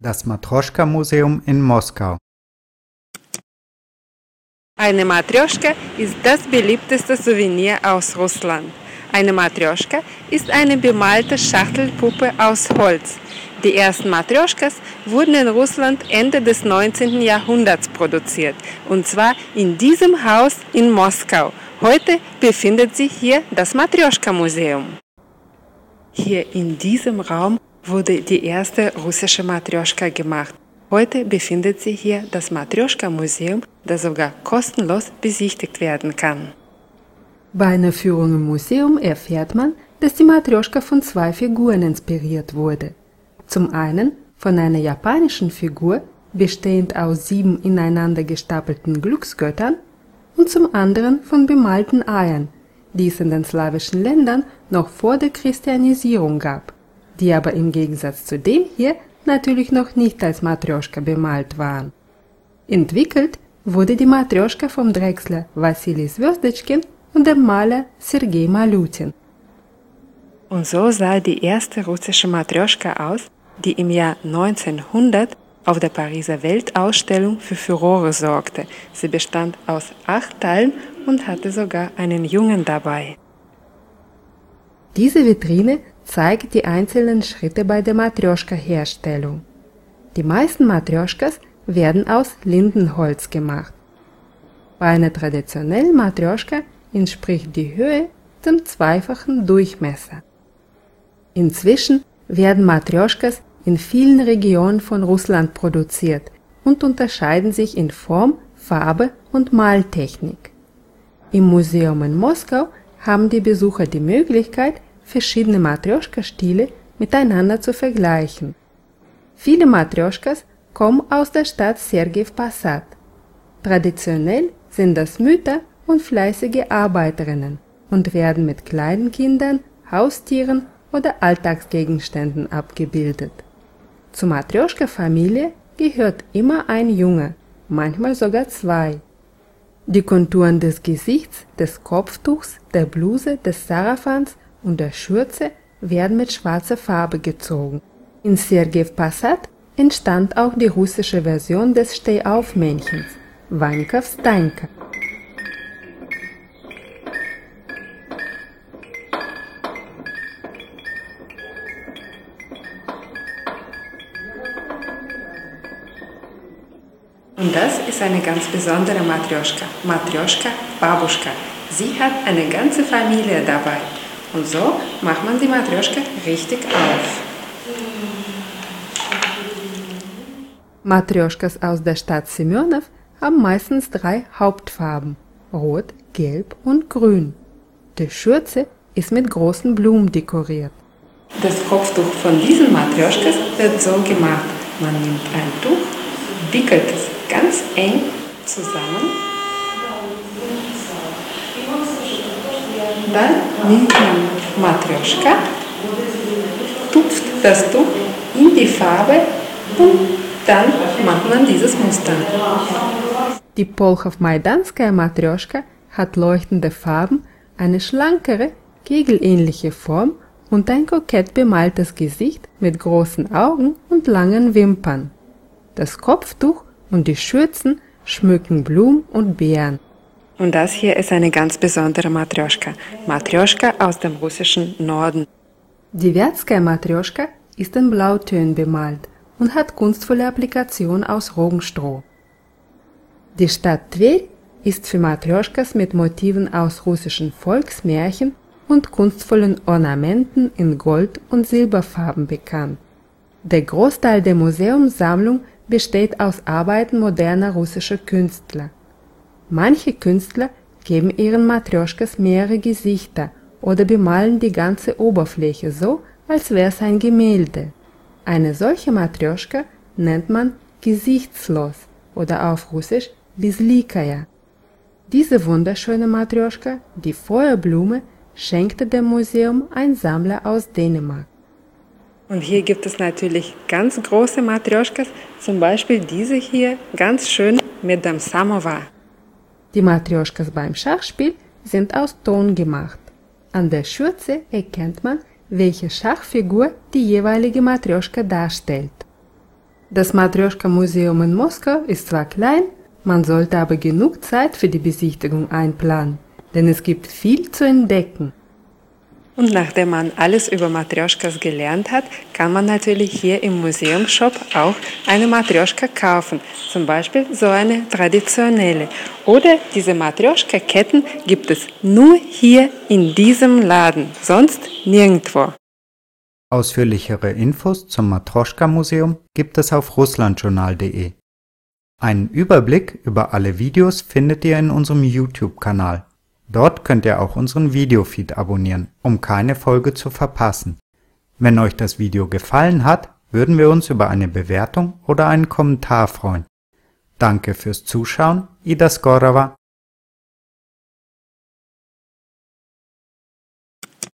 Das Matroschka-Museum in Moskau. Eine Matrioschka ist das beliebteste Souvenir aus Russland. Eine Matrioschka ist eine bemalte Schachtelpuppe aus Holz. Die ersten Matrioschkas wurden in Russland Ende des 19. Jahrhunderts produziert, und zwar in diesem Haus in Moskau. Heute befindet sich hier das Matrioschka-Museum. Hier in diesem Raum wurde die erste russische Matrioschka gemacht. Heute befindet sich hier das Matrioschka-Museum, das sogar kostenlos besichtigt werden kann. Bei einer Führung im Museum erfährt man, dass die Matrioschka von zwei Figuren inspiriert wurde. Zum einen von einer japanischen Figur, bestehend aus sieben ineinander gestapelten Glücksgöttern, und zum anderen von bemalten Eiern, die es in den slawischen Ländern noch vor der Christianisierung gab die aber im Gegensatz zu dem hier natürlich noch nicht als Matrioschka bemalt waren. Entwickelt wurde die Matrioschka vom Drechsler Wassili Zwözdetschkin und dem Maler Sergei Malutin. Und so sah die erste russische Matrioschka aus, die im Jahr 1900 auf der Pariser Weltausstellung für Furore sorgte. Sie bestand aus acht Teilen und hatte sogar einen Jungen dabei. Diese Vitrine zeigt die einzelnen Schritte bei der Matrioschka-Herstellung. Die meisten Matrioschkas werden aus Lindenholz gemacht. Bei einer traditionellen Matrioschka entspricht die Höhe dem zweifachen Durchmesser. Inzwischen werden Matrioschkas in vielen Regionen von Russland produziert und unterscheiden sich in Form, Farbe und Maltechnik. Im Museum in Moskau haben die Besucher die Möglichkeit, verschiedene Matrioschka-Stile miteinander zu vergleichen. Viele Matrioschkas kommen aus der Stadt Sergev Passat. Traditionell sind das Mütter und fleißige Arbeiterinnen und werden mit kleinen Kindern, Haustieren oder Alltagsgegenständen abgebildet. Zur Matrioschka-Familie gehört immer ein Junge, manchmal sogar zwei. Die Konturen des Gesichts, des Kopftuchs, der Bluse, des Sarafans und der Schürze werden mit schwarzer Farbe gezogen. In Sergev Passat entstand auch die russische Version des Stehaufmännchens, Vanka Wstańka. Und das ist eine ganz besondere Matrioschka, Matrioschka Babuschka. Sie hat eine ganze Familie dabei. Und so macht man die Matrioschka richtig auf. Matrioschkas aus der Stadt Semyonow haben meistens drei Hauptfarben: Rot, Gelb und Grün. Die Schürze ist mit großen Blumen dekoriert. Das Kopftuch von diesen Matrioschkas wird so gemacht. Man nimmt ein Tuch, wickelt es ganz eng zusammen Dann nimmt man Matrioschka, tupft das Tuch in die Farbe und dann macht man dieses Muster. Die Polchow-Majdanskaya Matrioschka hat leuchtende Farben, eine schlankere, kegelähnliche Form und ein kokett bemaltes Gesicht mit großen Augen und langen Wimpern. Das Kopftuch und die Schürzen schmücken Blumen und Beeren. Und das hier ist eine ganz besondere Matrioschka. Matrioschka aus dem russischen Norden. Die Wärtskaya Matrioschka ist in Blautönen bemalt und hat kunstvolle Applikationen aus Roggenstroh. Die Stadt Tver ist für Matrioschkas mit Motiven aus russischen Volksmärchen und kunstvollen Ornamenten in Gold- und Silberfarben bekannt. Der Großteil der Museumssammlung besteht aus Arbeiten moderner russischer Künstler. Manche Künstler geben ihren Matrioschkas mehrere Gesichter oder bemalen die ganze Oberfläche so, als wäre es ein Gemälde. Eine solche Matrioschka nennt man gesichtslos oder auf Russisch Bizlikaya. Diese wunderschöne Matrioschka, die Feuerblume, schenkte dem Museum ein Sammler aus Dänemark. Und hier gibt es natürlich ganz große Matrioschkas, zum Beispiel diese hier, ganz schön mit dem Samovar. Die Matrioschkas beim Schachspiel sind aus Ton gemacht. An der Schürze erkennt man, welche Schachfigur die jeweilige Matrioschka darstellt. Das Matryoshka-Museum in Moskau ist zwar klein, man sollte aber genug Zeit für die Besichtigung einplanen, denn es gibt viel zu entdecken. Und nachdem man alles über Matryoshkas gelernt hat, kann man natürlich hier im Museumshop auch eine Matryoshka kaufen. Zum Beispiel so eine traditionelle. Oder diese Matryoshka-Ketten gibt es nur hier in diesem Laden, sonst nirgendwo. Ausführlichere Infos zum Matroschka-Museum gibt es auf russlandjournal.de. Einen Überblick über alle Videos findet ihr in unserem YouTube-Kanal. Dort könnt ihr auch unseren Videofeed abonnieren, um keine Folge zu verpassen. Wenn euch das Video gefallen hat, würden wir uns über eine Bewertung oder einen Kommentar freuen. Danke fürs Zuschauen, Ida Skorova